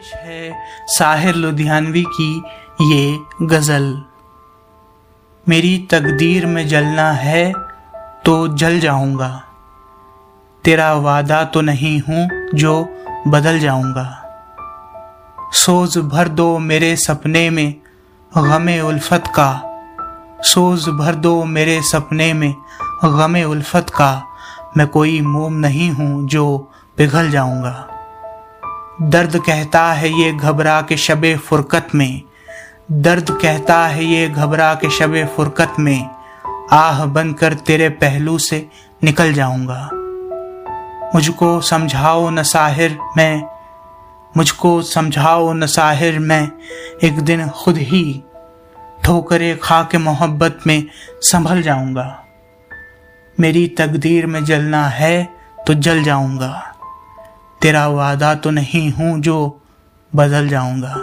पेश है। साहिर लुधियानवी की ये गज़ल। मेरी तकदीर में जलना है तो जल जाऊँगा। तेरा वादा तो नहीं हूँ जो बदल जाऊँगा। सोज भर दो मेरे सपने में गमे उल्फत का। सोज भर दो मेरे सपने में गमे उल्फत का। मैं कोई मोम नहीं हूँ जो पिघल जाऊँगा। दर्द कहता है ये घबरा के शब फुरकत में। दर्द कहता है ये घबरा के शब फुरकत में। आह बन कर तेरे पहलू से निकल जाऊँगा। मुझको समझाओ न साहिर मैं। मुझको समझाओ न साहिर मैं। एक दिन खुद ही ठोकरे खा के मोहब्बत में संभल जाऊँगा। मेरी तकदीर में जलना है तो जल जाऊँगा। तेरा वादा तो नहीं हूँ जो बदल जाऊँगा।